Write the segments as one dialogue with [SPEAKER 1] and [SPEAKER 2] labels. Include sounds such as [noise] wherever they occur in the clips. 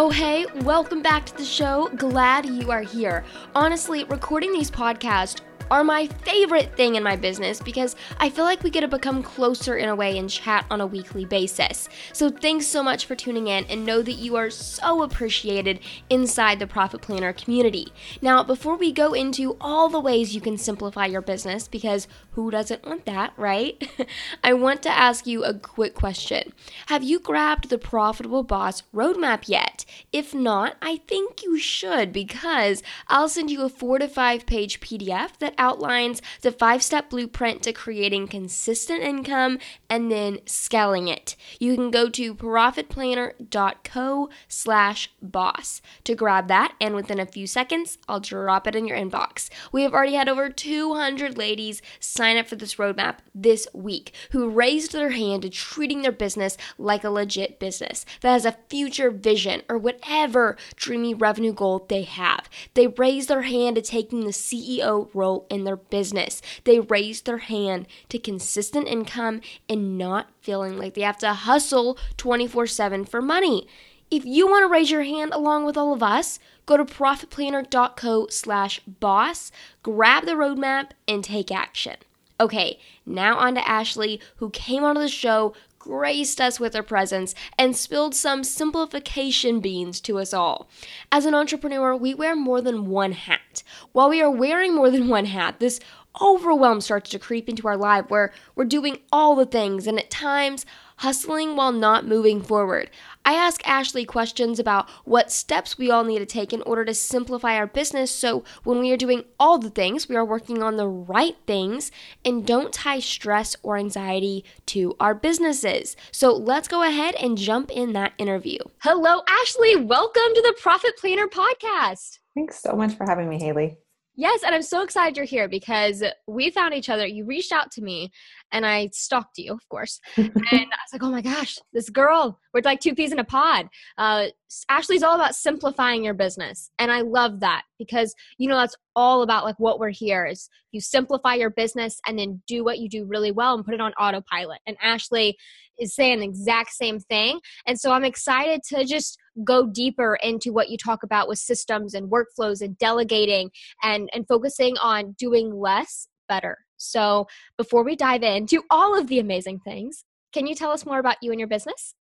[SPEAKER 1] Oh, hey, welcome back to the show. Glad you are here. Honestly, recording these podcasts are my favorite thing in my business because I feel like we get to become closer in a way and chat on a weekly basis. So thanks so much for tuning in and know that you are so appreciated inside the Profit Planner community. Now, before we go into all the ways you can simplify your business, because who doesn't want that, right? [laughs] I want to ask you a quick question. Have you grabbed the Profitable Boss roadmap yet? If not, I think you should because I'll send you a four to five page PDF that outlines the five step blueprint to creating consistent income and then scaling it. You can go to profitplanner.co slash boss to grab that, and within a few seconds, I'll drop it in your inbox. We have already had over 200 ladies sign up for this roadmap this week who raised their hand to treating their business like a legit business that has a future vision or whatever dreamy revenue goal they have. They raised their hand to taking the CEO role in their business. They raised their hand to consistent income and not feeling like they have to hustle 24 7 for money. If you want to raise your hand along with all of us, go to profitplanner.co slash boss, grab the roadmap, and take action. Okay, now on to Ashley, who came onto the show, graced us with her presence, and spilled some simplification beans to us all. As an entrepreneur, we wear more than one hat. While we are wearing more than one hat, this overwhelm starts to creep into our life where we're doing all the things and at times hustling while not moving forward. I ask Ashley questions about what steps we all need to take in order to simplify our business so when we are doing all the things, we are working on the right things and don't tie stress or anxiety to our businesses. So let's go ahead and jump in that interview. Hello, Ashley. Welcome to the Profit Planner Podcast.
[SPEAKER 2] Thanks so much for having me, Haley.
[SPEAKER 1] Yes, and I'm so excited you're here because we found each other. You reached out to me and I stalked you, of course. [laughs] and I was like, oh my gosh, this girl, we're like two peas in a pod. Uh, Ashley's all about simplifying your business. And I love that because, you know, that's all about like what we're here is you simplify your business and then do what you do really well and put it on autopilot. And Ashley is saying the exact same thing. And so I'm excited to just go deeper into what you talk about with systems and workflows and delegating and, and focusing on doing less better. So before we dive into all of the amazing things, can you tell us more about you and your business?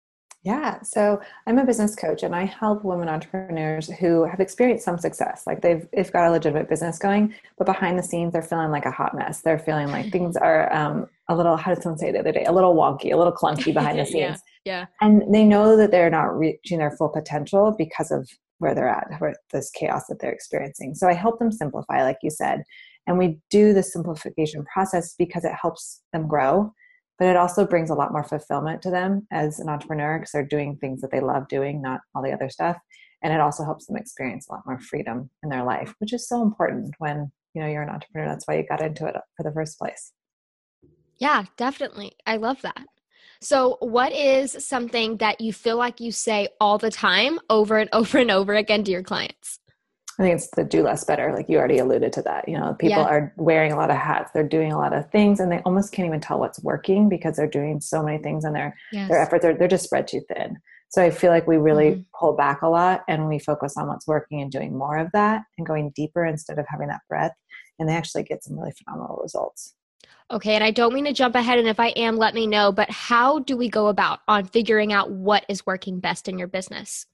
[SPEAKER 2] Yeah, so I'm a business coach and I help women entrepreneurs who have experienced some success. Like they've, they've got a legitimate business going, but behind the scenes, they're feeling like a hot mess. They're feeling like [laughs] things are um, a little, how did someone say the other day? A little wonky, a little clunky [laughs] behind the scenes.
[SPEAKER 1] yeah, yeah.
[SPEAKER 2] And they know that they're not reaching their full potential because of where they're at, where this chaos that they're experiencing. So I help them simplify, like you said. And we do the simplification process because it helps them grow but it also brings a lot more fulfillment to them as an entrepreneur because they're doing things that they love doing not all the other stuff. And it also helps them experience a lot more freedom in their life which is so important when you know you're an entrepreneur. That's why you got into it for the first place.
[SPEAKER 1] Yeah definitely. I love that. So what is something that you feel like you say all the time over and over and over again to your clients
[SPEAKER 2] I think it's the do less better. Like you already alluded to that. You know, people yeah. are wearing a lot of hats. They're doing a lot of things, and they almost can't even tell what's working because they're doing so many things, and their yes. their efforts are they're just spread too thin. So I feel like we really mm-hmm. pull back a lot, and we focus on what's working and doing more of that, and going deeper instead of having that breadth. And they actually get some really phenomenal results.
[SPEAKER 1] Okay, and I don't mean to jump ahead, and if I am, let me know. But how do we go about on figuring out what is working best in your business?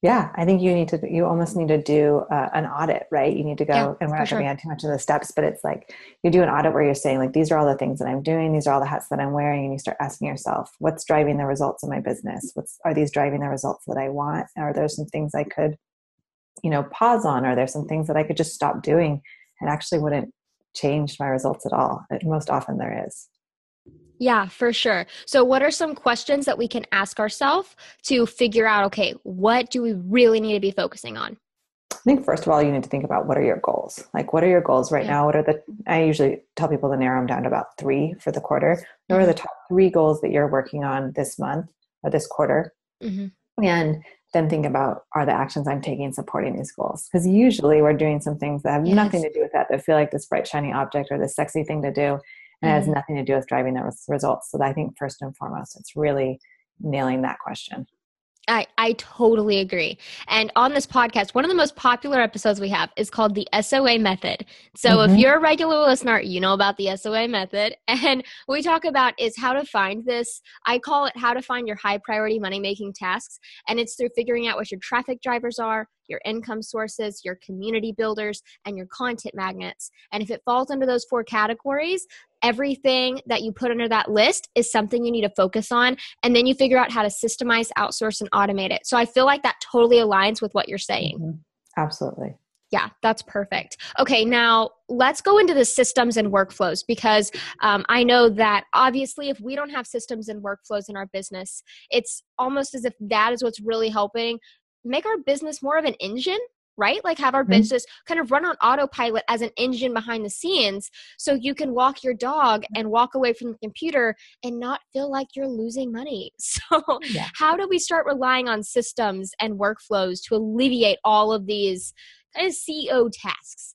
[SPEAKER 2] Yeah, I think you need to, you almost need to do uh, an audit, right? You need to go, yeah, and we're not sure. going to too much of the steps, but it's like you do an audit where you're saying, like, these are all the things that I'm doing, these are all the hats that I'm wearing, and you start asking yourself, what's driving the results of my business? What's, are these driving the results that I want? Are there some things I could, you know, pause on? Are there some things that I could just stop doing and actually wouldn't change my results at all? Most often there is.
[SPEAKER 1] Yeah, for sure. So, what are some questions that we can ask ourselves to figure out, okay, what do we really need to be focusing on?
[SPEAKER 2] I think first of all, you need to think about what are your goals. Like, what are your goals right yeah. now? What are the? I usually tell people to narrow them down to about three for the quarter. What are the mm-hmm. top three goals that you're working on this month or this quarter? Mm-hmm. And then think about are the actions I'm taking supporting these goals? Because usually we're doing some things that have yes. nothing to do with that, that feel like this bright, shiny object or this sexy thing to do and it has mm-hmm. nothing to do with driving the results. So I think first and foremost, it's really nailing that question.
[SPEAKER 1] I, I totally agree. And on this podcast, one of the most popular episodes we have is called the SOA method. So mm-hmm. if you're a regular listener, you know about the SOA method. [laughs] And what we talk about is how to find this. I call it how to find your high priority money making tasks. And it's through figuring out what your traffic drivers are, your income sources, your community builders, and your content magnets. And if it falls under those four categories, everything that you put under that list is something you need to focus on. And then you figure out how to systemize, outsource, and automate it. So I feel like that totally aligns with what you're saying. Mm-hmm.
[SPEAKER 2] Absolutely.
[SPEAKER 1] Yeah, that's perfect. Okay, now let's go into the systems and workflows because um, I know that obviously, if we don't have systems and workflows in our business, it's almost as if that is what's really helping make our business more of an engine right? Like have our mm-hmm. business kind of run on autopilot as an engine behind the scenes so you can walk your dog and walk away from the computer and not feel like you're losing money. [laughs] So, yeah. how do we start relying on systems and workflows to alleviate all of these kind of CEO tasks?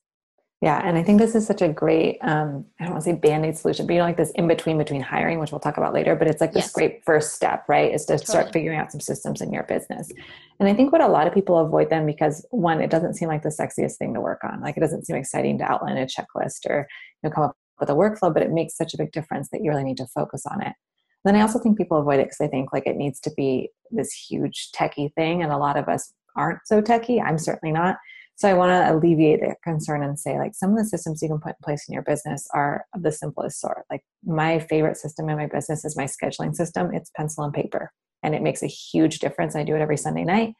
[SPEAKER 2] Yeah, and I think this is such a great, um, I don't want to say band aid solution, but you know, like this in between between hiring, which we'll talk about later, but it's like this yes. great first step, right? Is to totally. start figuring out some systems in your business. And I think what a lot of people avoid them because one, it doesn't seem like the sexiest thing to work on. Like it doesn't seem exciting to outline a checklist or you know, come up with a workflow, but it makes such a big difference that you really need to focus on it. then I also think people avoid it because they think like it needs to be this huge techie thing. And a lot of us aren't so techie. I'm certainly not. So I want to alleviate that concern and say, like, some of the systems you can put in place in your business are of the simplest sort. Like, my favorite system in my business is my scheduling system. It's pencil and paper, and it makes a huge difference. I do it every Sunday night.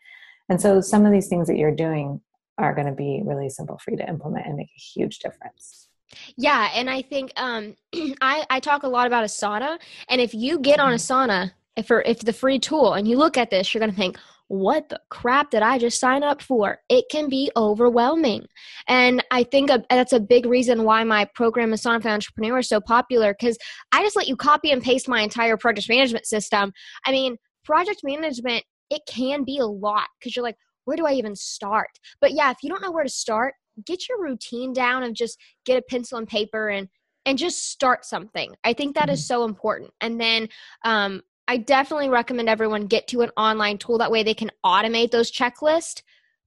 [SPEAKER 2] And so, some of these things that you're doing are going to be really simple for you to implement and make a huge difference.
[SPEAKER 1] Yeah, and I think um, [clears throat] I I talk a lot about Asana, and if you get on mm-hmm. Asana, if for if the free tool, and you look at this, you're going to think, what the crap did I just sign up for? It can be overwhelming. And I think that's a big reason why my program, Asana for Entrepreneur, is so popular because I just let you copy and paste my entire project management system. I mean, project management, it can be a lot because you're like, where do I even start? But yeah, if you don't know where to start, get your routine down of just get a pencil and paper and and just start something. I think that mm-hmm. so important. And then um, I definitely recommend everyone get to an online tool. That way they can automate those checklists.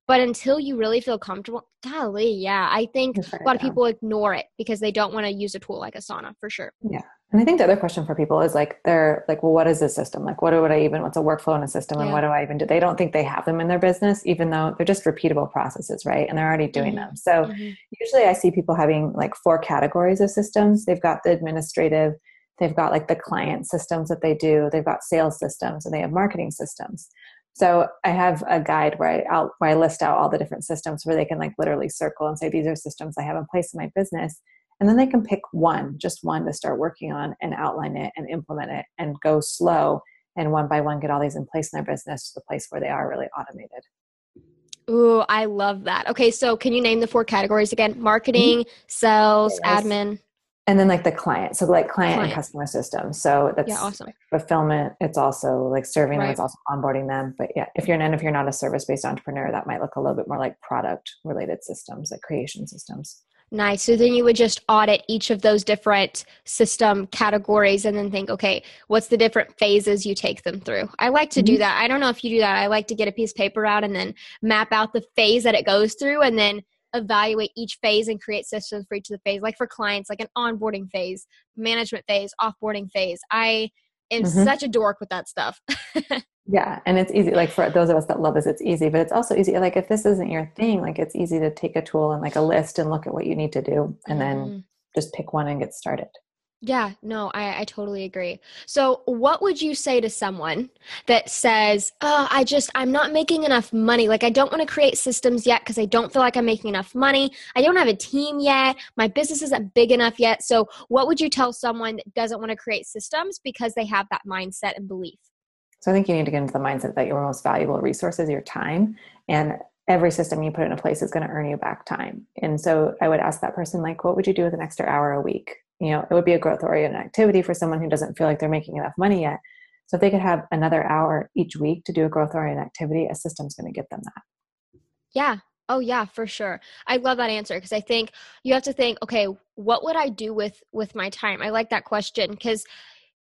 [SPEAKER 1] But until you really feel comfortable, golly, yeah, I think a lot of people ignore it because they don't want to use a tool like Asana for sure.
[SPEAKER 2] Yeah. And I think the other question for people is like, they're like, well, what is a system? Like, what would I even, what's a workflow in a system? And yeah. what do I even do? They don't think they have them in their business, even though they're just repeatable processes, right? And they're already doing mm-hmm. them. So mm-hmm. usually I see people having like four categories of systems. They've got the administrative, They've got like the client systems that they do. They've got sales systems and they have marketing systems. So I have a guide where I out where I list out all the different systems where they can like literally circle and say these are systems I have in place in my business. And then they can pick one, just one to start working on and outline it and implement it and go slow and one by one get all these in place in their business to the place where they are really automated.
[SPEAKER 1] Ooh, I love that. Okay, so can you name the four categories again? Marketing, mm-hmm. sales, yes. admin
[SPEAKER 2] and then like the client so like client, client. and customer systems so that's
[SPEAKER 1] yeah, awesome.
[SPEAKER 2] fulfillment it's also like serving right. them it's also onboarding them but yeah if you're and if you're not a service based entrepreneur that might look a little bit more like product related systems like creation systems
[SPEAKER 1] Nice. So then you would just audit each of those different system categories and then think, okay, what's the different phases you take them through? I like to mm-hmm. do that. I don't know if you do that. I like to get a piece of paper out and then map out the phase that it goes through and then evaluate each phase and create systems for each of the phase like for clients like an onboarding phase management phase offboarding phase i am mm-hmm. such a dork with that stuff [laughs]
[SPEAKER 2] yeah and it's easy like for those of us that love this it's easy but it's also easy like if this isn't your thing like it's easy to take a tool and like a list and look at what you need to do and mm-hmm. then just pick one and get started
[SPEAKER 1] yeah, no, I, I totally agree. So, what would you say to someone that says, Oh, I just, I'm not making enough money? Like, I don't want to create systems yet because I don't feel like I'm making enough money. I don't have a team yet. My business isn't big enough yet. So, what would you tell someone that doesn't want to create systems because they have that mindset and belief?
[SPEAKER 2] So, I think you need to get into the mindset that your most valuable resource is your time. And every system you put into place is going to earn you back time. And so, I would ask that person, like, what would you do with an extra hour a week? You know it would be a growth oriented activity for someone who doesn't feel like they're making enough money yet. So if they could have another hour each week to do a growth oriented activity a system's going to get them that.
[SPEAKER 1] Yeah. Oh yeah for sure. I love that answer because i think you have to think okay what would i do with with my time? I like that question because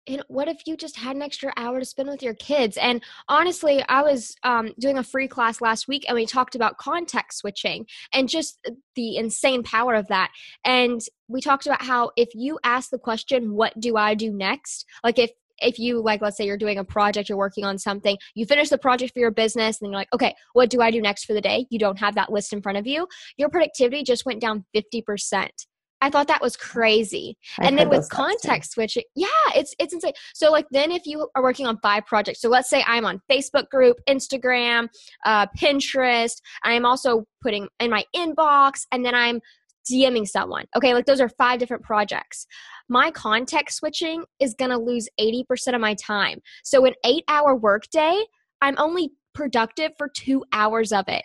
[SPEAKER 1] and what if you just had an extra hour to spend with your kids? And honestly i was um, doing a free class last week and we talked about context switching and just the insane power of that. And we talked about how if you ask the question what do i do next? Like if if you like let's say you're doing a project you're working on something you finish the project for your business and you're like okay what do i do next for the day? You don't have that list in front of you your productivity just went down 50% I thought that was crazy. I've and then with context switching, yeah, it's it's insane. So like then if you are working on five projects, so let's say I'm on Facebook group, Instagram, uh, Pinterest, I'm also putting in my inbox, and then I'm DMing someone. Okay, like those are five different projects. My context switching is gonna lose 80% of my time. So an eight hour workday, I'm only productive for two hours of it.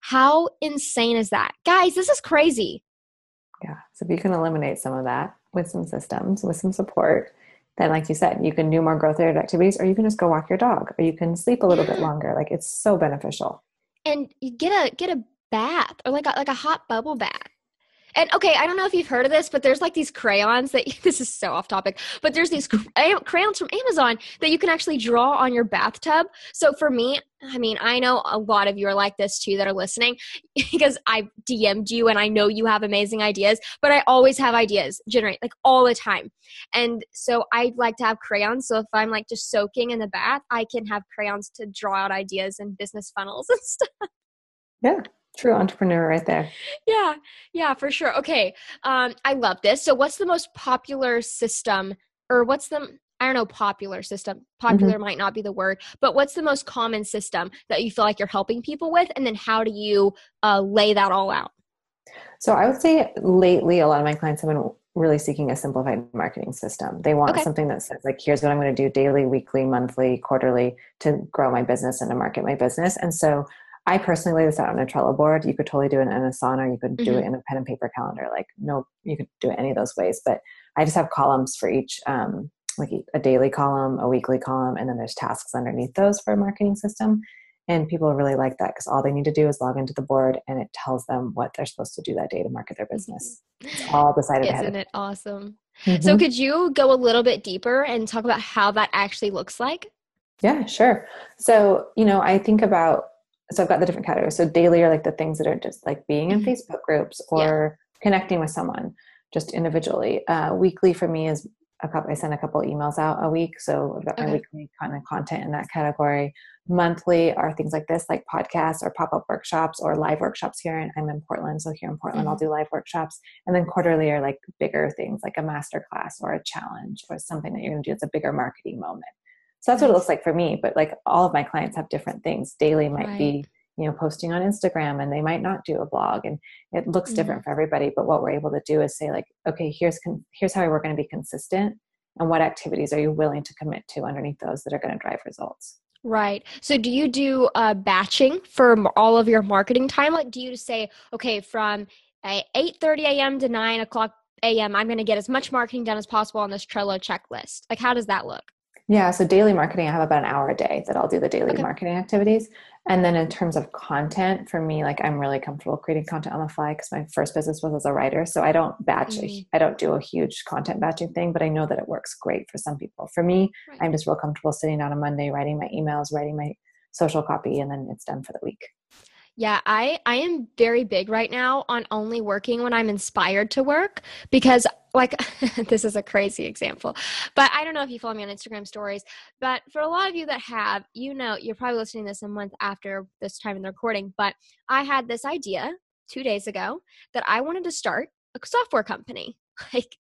[SPEAKER 1] How insane is that? Guys, this is crazy.
[SPEAKER 2] Yeah. So if you can eliminate some of that with some systems, with some support, then like you said, you can do more growth related activities or you can just go walk your dog or you can sleep a little bit longer. Like it's so beneficial.
[SPEAKER 1] And you get a get a bath or like a, like a hot bubble bath. And okay, I don't know if you've heard of this, but there's like these crayons that [laughs] this is so off topic, but there's these eh, crayons from Amazon that you can actually draw on your bathtub. So for me, I mean, I know a lot of you are like this too that are listening [laughs] because I DM'd you and I know you have amazing ideas, but I always have ideas generate like all the time. And so I like to have crayons. So if I'm like just soaking in the bath, I can have crayons to draw out ideas and business funnels [laughs] and stuff.
[SPEAKER 2] Yeah. True entrepreneur right there.
[SPEAKER 1] Yeah, yeah, for sure. Okay, um, I love this. So, what's the most popular system, or what's the I don't know popular system? Popular mm-hmm. might not be the word, but what's the most common system that you feel like you're helping people with, and then how do you uh, lay that all out?
[SPEAKER 2] So, I would say lately, a lot of my clients have been really seeking a simplified marketing system. They want okay. something that says like, here's what I'm going to do daily, weekly, monthly, quarterly to grow my business and to market my business. And so I personally lay this out on a Trello board. You could totally do it in Asana. You could do mm-hmm. it in a pen and paper calendar. Like, no, you could do it any of those ways. But I just have columns for each, um, like a daily column, a weekly column, and then there's tasks underneath those for a marketing system. And people really like that because all they need to do is log into the board and it tells them what they're supposed to do that day to market their business. It's all decided
[SPEAKER 1] Isn't ahead. it awesome? Mm-hmm. So, could you go a little bit deeper and talk about how that actually looks like?
[SPEAKER 2] Yeah, sure. So, you know, I think about so I've got the different categories. So daily are like the things that are just like being in mm-hmm. Facebook groups or yeah. connecting with someone just individually. Uh, weekly for me is a couple. I send a couple emails out a week, so I've got okay. my weekly kind of content in that category. Monthly are things like this, like podcasts or pop up workshops or live workshops here. And I'm in Portland, so here in Portland, mm-hmm. I'll do live workshops. And then quarterly are like bigger things, like a master class or a challenge or something that you're going to do. It's a bigger marketing moment. So that's what it looks like for me. But like all of my clients have different things. Daily might right. be, you know, posting on Instagram and they might not do a blog and it looks mm-hmm. different for everybody. But what we're able to do is say like, okay, here's, con- here's how we're going to be consistent and what activities are you willing to commit to underneath those that are going to drive results.
[SPEAKER 1] Right. So do you do uh, batching for all of your marketing time? Like, do you say, okay, from 8.30 a.m. to 9 o'clock a.m., I'm going to get as much marketing done as possible on this Trello checklist? Like, how does that look?
[SPEAKER 2] Yeah, so daily marketing, I have about an hour a day that I'll do the daily okay. marketing activities. And then in terms of content, for me, like I'm really comfortable creating content on the fly because my first business was as a writer. So I don't batch, mm-hmm. I don't do a huge content batching thing, but I know that it works great for some people. For me, right. I'm just real comfortable sitting down on Monday, writing my emails, writing my social copy, and then it's done for the week.
[SPEAKER 1] Yeah, I I am very big right now on only working when I'm inspired to work because like [laughs] this is a crazy example. But I don't know if you follow me on Instagram stories, but for a lot of you that have, you know, you're probably listening this a month after this time in the recording, but I had this idea 2 days ago that I wanted to start a software company. [laughs] Like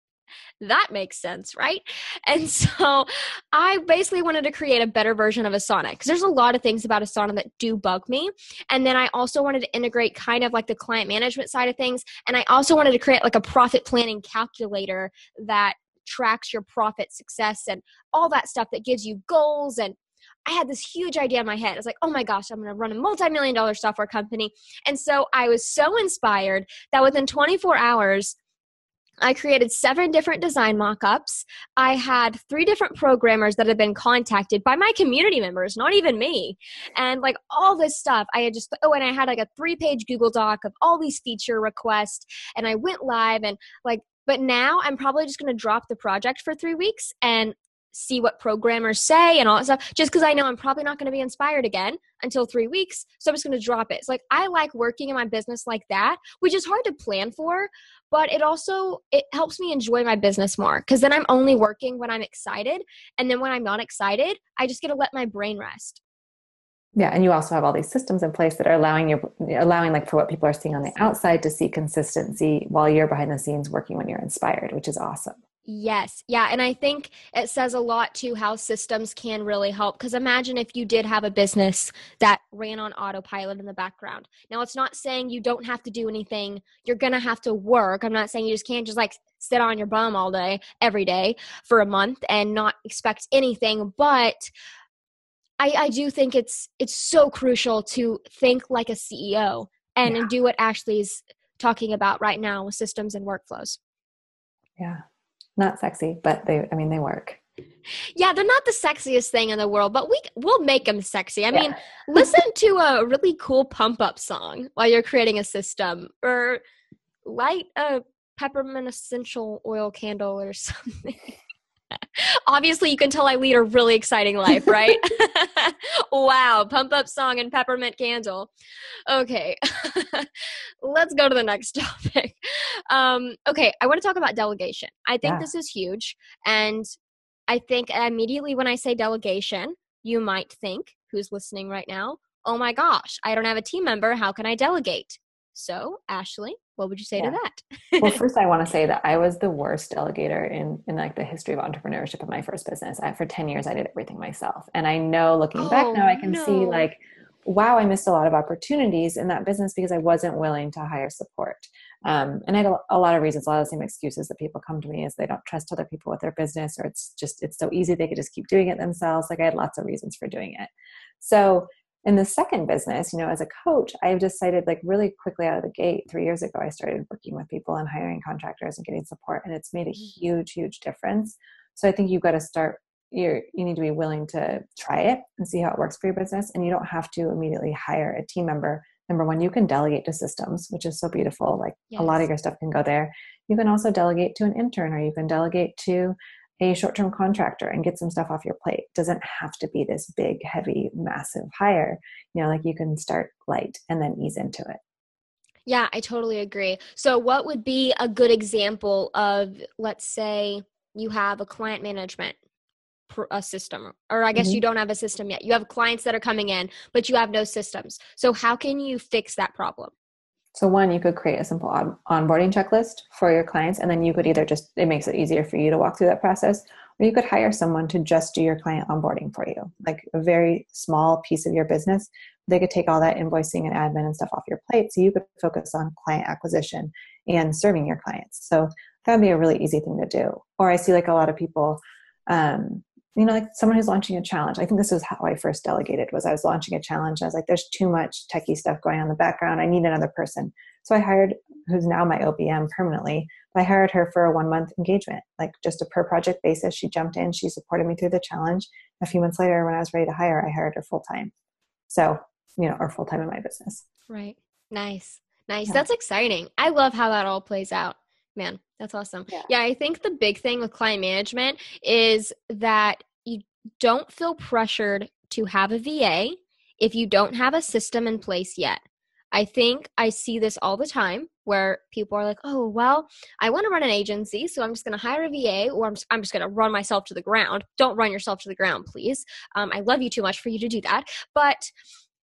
[SPEAKER 1] that makes sense, right? And [laughs] so I basically wanted to create a better version of Asana because there's a lot of things about Asana that do bug me. And then I also wanted to integrate kind of like the client management side of things. And I also wanted to create like a profit planning calculator that tracks your profit success and all that stuff that gives you goals and I had this huge idea in my head. I was like, oh my gosh, I'm going to run a multi million dollar software company. And so I was so inspired that within 24 hours, I created seven different design mockups. I had three different programmers that had been contacted by my community members, not even me. And like all this stuff, I had just, oh, and I had like a three page Google Doc of all these feature requests. And I went live and like, but now I'm probably just going to drop the project for three weeks and see what programmers say and all that stuff just because I know I'm probably not going to be inspired again until three weeks. So I'm just going to drop it. It's like I like working in my business like that, which is hard to plan for, but it also it helps me enjoy my business more because then I'm only working when I'm excited. And then when I'm not excited, I just get to let my brain rest.
[SPEAKER 2] Yeah, and you also have all these systems in place that are allowing you allowing like for what people are seeing on the outside to see consistency while you're behind the scenes working when you're inspired, which is awesome.
[SPEAKER 1] Yes. Yeah. And I think it says a lot to how systems can really help. Because imagine if you did have a business that ran on autopilot in the background. Now, it's not saying you don't have to do anything. You're going to have to work. I'm not saying you just can't just like sit on your bum all day, every day for a month and not expect anything. But I, I do think it's it's so crucial to think like a CEO and, yeah. and do what Ashley's talking about right now with systems and workflows.
[SPEAKER 2] Yeah not sexy, but they, I mean, they work.
[SPEAKER 1] Yeah, they're not the sexiest thing in the world, but we we'll make them sexy. I yeah. mean, [laughs] listen to a really cool pump up song while you're creating a system, or light a peppermint essential oil candle or [laughs] something. Obviously, you can tell I lead a really exciting life, right? [laughs] wow, pump up song and peppermint candle. Okay, [laughs] let's go to the next [laughs] topic. Um, okay, I want to talk about delegation. I think yeah. this is huge. And I think immediately when I say delegation, you might think, who's listening right now, oh my gosh, I don't have a team member. How can I delegate? So, Ashley, what would you say yeah. to that?
[SPEAKER 2] well, [laughs] first, I want to say that I was the worst delegator in in like the history of entrepreneurship of my first business. I, for ten years, I did everything myself, and I know looking oh, back now, I can no. see like, wow, I missed a lot of opportunities in that business because I wasn't willing to hire support. Um, and I had a, a, lot of reasons, a lot of the same excuses that people come to me is they don't trust other people with their business, or it's just it's so easy they could just keep doing it themselves. Like I had lots of reasons for doing it. So in the second business you know as a coach i've decided like really quickly out of the gate three years ago i started working with people and hiring contractors and getting support and it's made a mm-hmm. huge huge difference so i think you've got to start you you need to be willing to try it and see how it works for your business and you don't have to immediately hire a team member number one you can delegate to systems which is so beautiful like yes. a lot of your stuff can go there you can also delegate to an intern or you can delegate to a short term contractor and get some stuff off your plate. It doesn't have to be this big, heavy, massive hire. You know, like you can start light and then ease into it.
[SPEAKER 1] Yeah, I totally agree. So, what would be a good example of, let's say, you have a client management a system or i guess mm-hmm. you don't have a system yet you have clients that are coming in but you have no systems so how can you fix that problem
[SPEAKER 2] so one, you could create a simple on- onboarding checklist for your clients, and then you could either just it makes it easier for you to walk through that process, or you could hire someone to just do your client onboarding for you, like a very small piece of your business. They could take all that invoicing and admin and stuff off your plate, so you could focus on client acquisition and serving your clients. So that would be a really easy thing to do. Or I see like a lot of people um, you know like someone who's launching a challenge i think this was how i first delegated was i was launching a challenge i was like there's too much techie stuff going on in the background i need another person. So i hired who's now my obm permanently i hired her for a one month engagement like just a per project basis she jumped in she supported me through the challenge a few months later when i was ready to hire i hired her full time so you know or full time in my business.
[SPEAKER 1] Right. Nice. Nice. Yeah. that's exciting. I love how that all plays out man that's awesome. Yeah. yeah i think the big thing with client management is that you don't feel pressured to have a va if you don't have a system in place yet. I think i see this all the time where people are like oh well i want to run an agency so i'm just going to hire a va or i'm just, I'm just going to run myself to the ground. Don't run yourself to the ground please. Um, i love you too much for you to do that but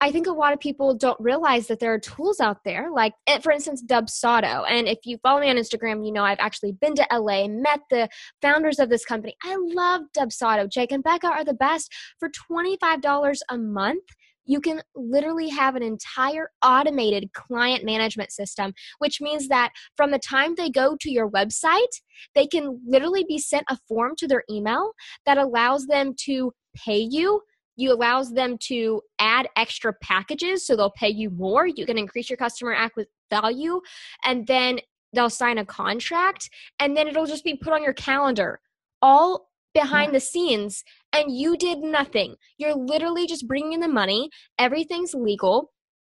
[SPEAKER 1] I think a lot of people don't realize that there are tools out there, like, eh, for instance, Dubsado. And if you follow me on Instagram, you know I've actually been to LA, met the founders of this company. I love Dubsado. Jake and Becca are the best. For $25 a month, you can literally have an entire automated client management system, which means that from the time they go to your website, they can literally be sent a form to their email that allows them to pay you you allows them to add extra packages so they'll pay you more you can increase your customer acquisition value and then they'll sign a contract and then it'll just be put on your calendar all behind the scenes and you did nothing. You're literally just bringing in the money everything's legal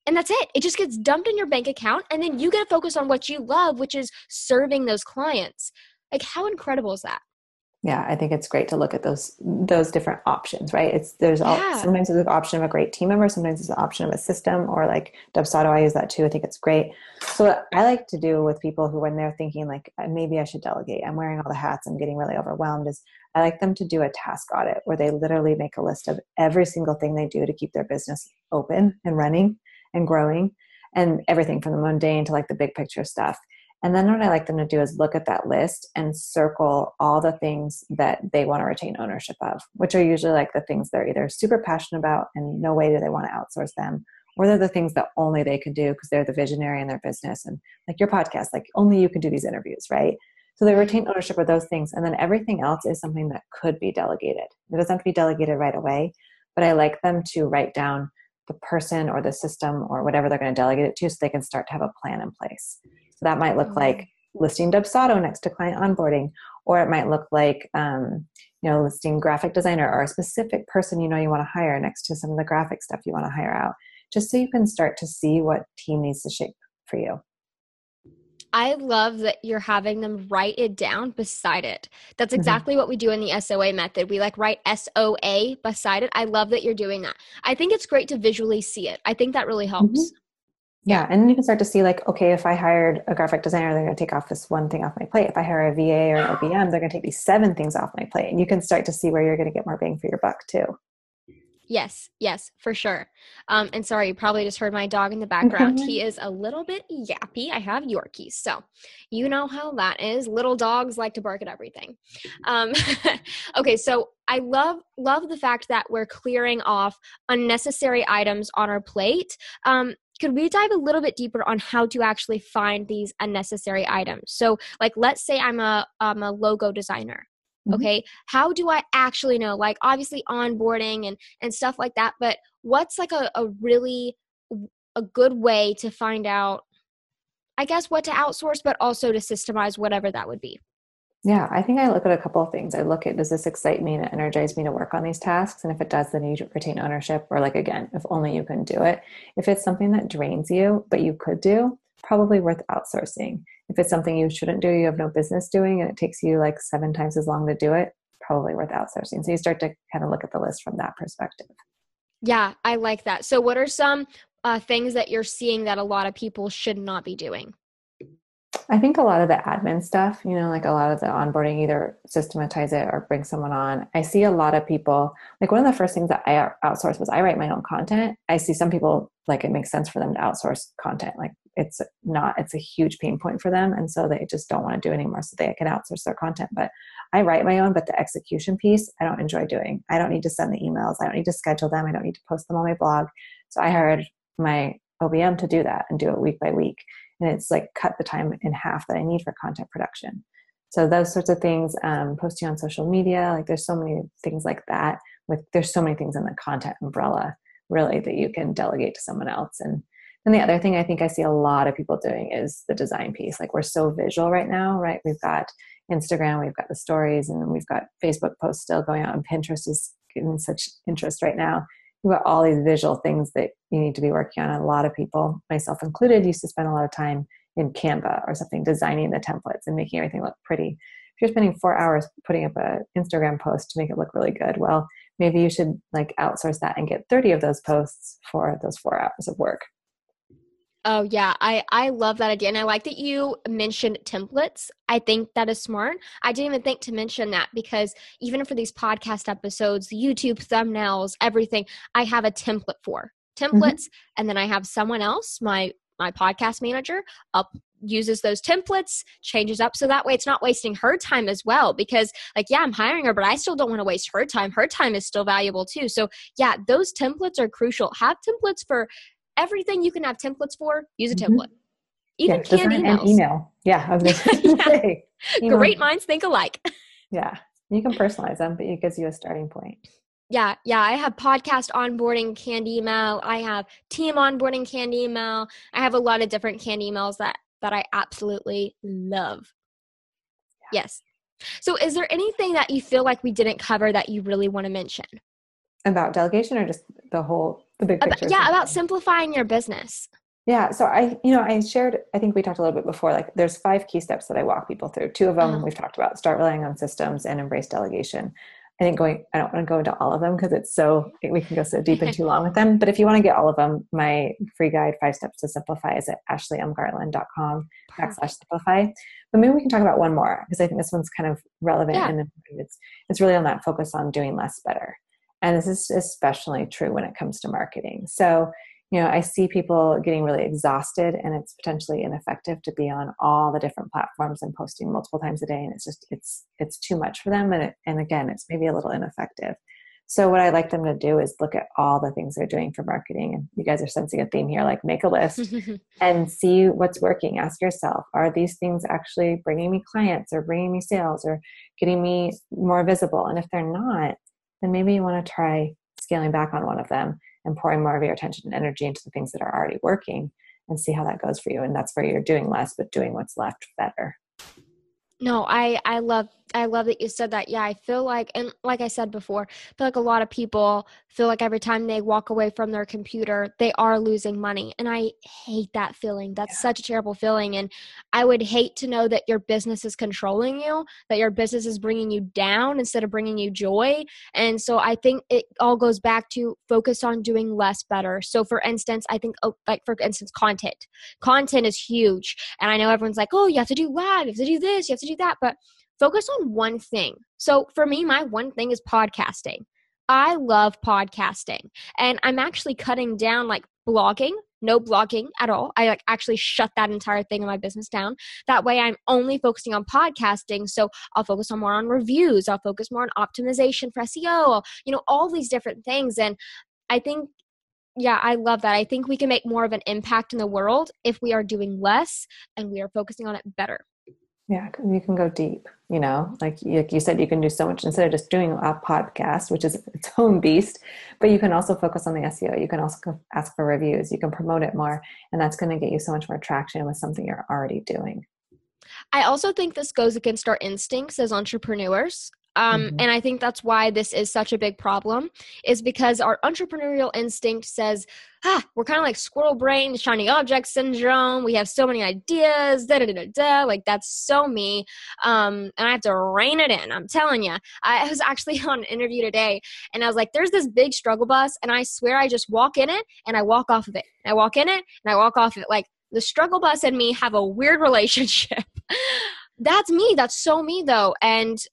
[SPEAKER 1] and that's it. It just gets dumped in your bank account and then you get to focus on what you love which is serving those clients. Like how incredible is that
[SPEAKER 2] yeah i think it's great to look at those those different options right? It's there's all
[SPEAKER 1] Yeah.
[SPEAKER 2] sometimes there's an option of a great team member sometimes there's an option of a system or like dubsado i use that too i think it's great. So what i like to do with people who when they're thinking like "Uh, maybe i should delegate i'm wearing all the hats i'm getting really overwhelmed is i like them to do a task audit where they literally make a list of every single thing they do to keep their business open and running and growing and everything from the mundane to like the big picture stuff and then what I like them to do is look at that list and circle all the things that they want to retain ownership of, which are usually like the things they're either super passionate about and no way do they want to outsource them, or they're the things that only they can do because they're the visionary in their business. And like your podcast, like only you can do these interviews, right? So they retain ownership of those things. And then everything else is something that could be delegated. It doesn't have to be delegated right away, but I like them to write down the person or the system or whatever they're going to delegate it to so they can start to have a plan in place. That might look like listing Dubsado next to client onboarding, or it might look like um, you know listing graphic designer or a specific person you know you want to hire next to some of the graphic stuff you want to hire out, just so you can start to see what team needs to shape for you.
[SPEAKER 1] I love that you're having them write it down beside it. That's
[SPEAKER 2] Mhm.
[SPEAKER 1] exactly what we do in the SOA method. We like write SOA beside it. I love that you're doing that. I think it's great to visually see it. I think that really helps.
[SPEAKER 2] Yeah, and you can start to see like, okay, if I hired a graphic designer, they're going to take off this one thing off my plate. If I hire a VA or an OBM, they're going to take these seven things off my plate, and you can start to see where you're going to get more bang for your buck too.
[SPEAKER 1] Yes, yes, for sure. Um, and sorry, you probably just heard my dog in the [laughs] background. he is a little bit yappy. I have Yorkies, so you know how that is. Little dogs like to bark at everything. Um, [laughs] okay, so I love love the fact that we're clearing off unnecessary items on our plate. Um, could we dive a little bit deeper on how to actually find these unnecessary items? So, like, let's say I'm a I'm a logo designer
[SPEAKER 2] Mhm.
[SPEAKER 1] okay how do i actually know like obviously onboarding and and stuff like that but what's like a, a really a good way to find out i guess what to outsource but also to systemize whatever that would be
[SPEAKER 2] Yeah, I think I look at a couple of things. I look at does this excite me and energize me to work on these tasks? And if it does, then you retain ownership. Or like again, if only you can do it. If it's something that drains you, but you could do, probably worth outsourcing. If it's something you shouldn't do, you have no business doing, and it takes you like seven times as long to do it, probably worth outsourcing. So you start to kind of look at the list from that perspective.
[SPEAKER 1] yeah i like that so what are some uh, things that you're seeing that a lot of people should not be doing
[SPEAKER 2] I think a lot of the admin stuff, you know, like a lot of the onboarding, either systematize it or bring someone on. I see a lot of people, like one of the first things that I outsource was I write my own content. I see some people like it makes sense for them to outsource content. Like it's not, it's a huge pain point for them. And so they just don't want to do anymore. So they can outsource their content. But I write my own, but the execution piece, I don't enjoy doing. I don't need to send the emails. I don't need to schedule them. I don't need to post them on my blog. So I hired my OBM to do that and do it week by week and it's like cut the time in half that I need for content production. So those sorts of things, um, posting on social media, like there's so many things like that. With there's so many things in the content umbrella, really, that you can delegate to someone else. And then the other thing I think I see a lot of people doing is the design piece. Like we're so visual right now, right? We've got Instagram, we've got the stories, and we've got Facebook posts still going out, and Pinterest is getting such interest right now got all these visual things that you need to be working on. A lot of people, myself included, used to spend a lot of time in Canva or something designing the templates and making everything look pretty. If you're spending four hours putting up an Instagram post to make it look really good, well, maybe you should like outsource that and get 30 of those posts for those four hours of work.
[SPEAKER 1] Oh yeah, I I love that idea, and I like that you mentioned templates. I think that is smart. I didn't even think to mention that because even for these podcast episodes, YouTube thumbnails, everything, I have a template for mm-hmm. templates, and then I have someone else, my my podcast manager, up uses those templates, changes up so that way it's not wasting her time as well. Because like yeah, I'm hiring her, but I still don't want to waste her time. Her time is still valuable too. So yeah, those templates are crucial. Have templates for everything you can have templates for, use a
[SPEAKER 2] Mhm.
[SPEAKER 1] template. Even
[SPEAKER 2] yeah,
[SPEAKER 1] canned emails.
[SPEAKER 2] email. Yeah, I was going [laughs] to [laughs]
[SPEAKER 1] Yeah.
[SPEAKER 2] say. email-
[SPEAKER 1] Great minds think alike. [laughs]
[SPEAKER 2] Yeah, you can personalize them, but it gives you a starting point.
[SPEAKER 1] Yeah, yeah. I have podcast onboarding canned email. I have team onboarding canned email. I have a lot of different canned emails that that I absolutely love. Yes. So, is there anything that you feel like we didn't cover that you really want to mention?
[SPEAKER 2] About delegation or just the whole, the big
[SPEAKER 1] About, yeah, about simplifying your business.
[SPEAKER 2] Yeah. So I, you know, I shared, I think we talked a little bit before, like there's five key steps that I walk people through. Two of them uh-huh. we've talked about start relying on systems and embrace delegation. I think going, I don't want to go into all of them because it's so, we can go so deep and too [laughs] long with them. But if you want to get all of them, my free guide, Five Steps to Simplify, is at ashleymgartland.com backslash simplify. But maybe we can talk about one more because I think this one's kind of relevant yeah. and it's, it's really on that focus on doing less better. And this is especially true when it comes to marketing. So, you know, I see people getting really exhausted and it's potentially ineffective to be on all the different platforms and posting multiple times a day. And it's just, it's, it's too much for them. And, it, and again, it's maybe a little ineffective. So what I like them to do is look at all the things they're doing for marketing. And you guys are sensing a theme here, like make a list [laughs] and see what's working. Ask yourself, are these things actually bringing me clients or bringing me sales or getting me more visible? And if they're not, then maybe you want to try scaling back on one of them and pouring more of your attention and energy into the things that are already working and see how that goes for you. And that's where you're doing less, but doing what's left better.
[SPEAKER 1] No, I I love I love that you said that. Yeah, I feel like, and like I said before, I feel like a lot of people feel like every time they walk away from their computer, they are losing money. And I hate that feeling. That's yeah. such a terrible feeling. And I would hate to know that your business is controlling you, that your business is bringing you down instead of bringing you joy. And so I think it all goes back to focus on doing less better. So, for instance, I think, oh, like, for instance, content. Content is huge. And I know everyone's like, oh, you have to do live, you have to do this, you have to do that. But focus on one thing. So for me, my one thing is podcasting. I love podcasting and I'm actually cutting down like blogging, no blogging at all. I like actually shut that entire thing in my business down. That way I'm only focusing on podcasting. So I'll focus on more on reviews. I'll focus more on optimization for SEO, you know, all these different things. And I think yeah, I love that. I think we can make more of an impact in the world if we are doing less and we are focusing on it better.
[SPEAKER 2] Yeah, you can go deep, you know, like, like you said, you can do so much instead of just doing a podcast, which is its [laughs] own beast, but you can also focus on the SEO. You can also ask for reviews. You can promote it more, and that's going to get you so much more traction with something you're already doing.
[SPEAKER 1] I also think this goes against our instincts as entrepreneurs. Um, mm-hmm. And I think that's why this is such a big problem, is because our entrepreneurial instinct says, ah, we're kind of like squirrel brain, shiny object syndrome. We have so many ideas, da da da da. Like that's so me. Um, and I have to rein it in. I'm telling you. I was actually [laughs] on an interview today, and I was like, "There's this big struggle bus, and I swear I just walk in it and I walk off of it. I walk in it and I walk off of it. Like the struggle bus and me have a weird [laughs] relationship." that's me that's so me though and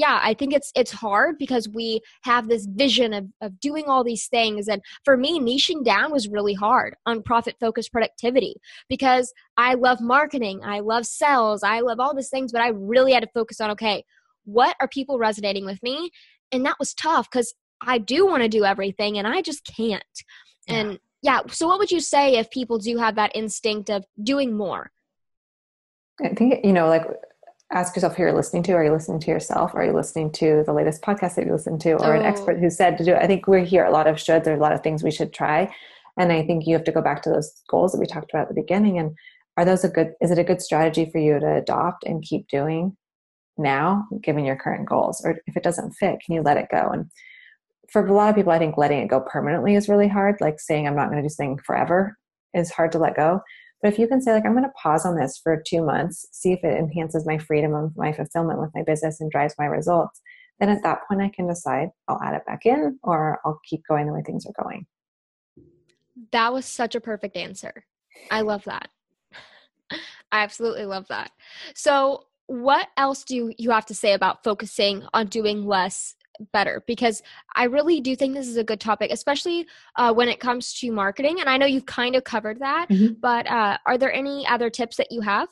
[SPEAKER 1] yeah i think it's it's hard because we have this vision of, of doing all these things. And for me niching down was really hard on profit focused productivity because i love marketing i love sales i love all these things but i really had to focus on okay what are people resonating with me? And that was tough because i do want to do everything and i just can't. Yeah. and yeah so what would you say if people do have that instinct of doing more?
[SPEAKER 2] I think you know like ask yourself who you're listening to. Are you listening to yourself? Are you listening to the latest podcast that you listen to or oh. an expert oh. who said to do it? I think we're here a lot of shoulds. There's a lot of things we should try. And I think you have to go back to those goals that we talked about at the beginning. And are those a good, is it a good strategy for you to adopt and keep doing now, given your current goals? Or if it doesn't fit, can you let it go? And for a lot of people, I think letting it go permanently is really hard. Like saying, I'm not going to do something forever is hard to let go. But if you can say, like, I'm going to pause on this for two months, see if it enhances my freedom of my fulfillment with my business and drives my results, then at that point I can decide I'll add it back in or I'll keep going the way things are going.
[SPEAKER 1] That was such a perfect answer. I love that. [laughs] I absolutely love that. So, what else do you have to say about focusing on doing less better because I really do think this is a good topic, especially uh, when it comes to marketing. And I know you've kind of covered that, mm-hmm. but uh, are there any other tips that you have?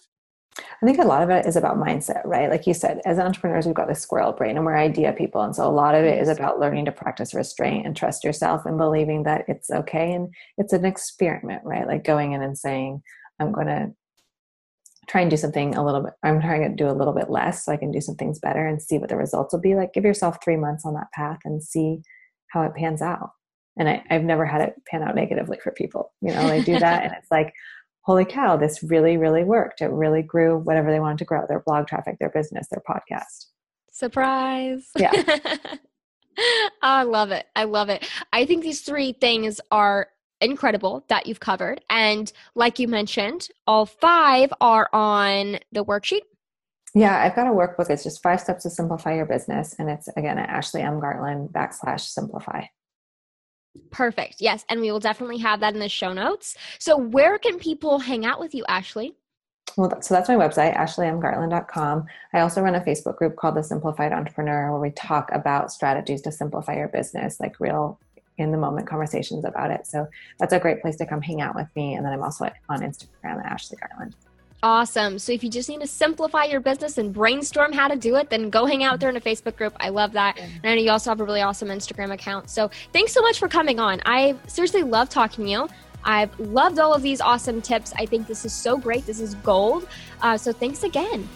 [SPEAKER 2] I think a lot of it is about mindset, right? Like you said, as entrepreneurs, we've got this squirrel brain and we're idea people. And so a lot of it is about learning to practice restraint and trust yourself and believing that it's okay. And it's an experiment, right? Like going in and saying, I'm going to try and do something a little bit i'm trying to do a little bit less so i can do some things better and see what the results will be. Like give yourself three months on that path and see how it pans out. And I, i've never had it pan out negatively for people you know they do [laughs] that and it's like holy cow this really really worked. It really grew whatever they wanted to grow their blog traffic their business their podcast.
[SPEAKER 1] Surprise.
[SPEAKER 2] Yeah. [laughs]
[SPEAKER 1] Oh, I love it. I love it. I think these three things are incredible that you've covered. And like you mentioned, all five are on the worksheet.
[SPEAKER 2] Yeah, I've got a workbook. It's just five steps to simplify your business. And it's again at Ashley M. Gartland backslash simplify.
[SPEAKER 1] Perfect. Yes. And we will definitely have that in the show notes. So, where can people hang out with you, Ashley?
[SPEAKER 2] Well, so that's my website, ashleymgartland.com. I also run a Facebook group called The Simplified Entrepreneur where we talk about strategies to simplify your business, like real in the moment conversations about it. So that's a great place to come hang out with me. And then I'm also on Instagram at Ashley Gartland.
[SPEAKER 1] Awesome. So if you just need to simplify your business and brainstorm how to do it, then go hang out there in a Facebook group. I love that. And I know you also have a really awesome Instagram account. So thanks so much for coming on. I seriously love talking to you. I've loved all of these awesome tips. I think this is so great. This is gold. Uh, so thanks again.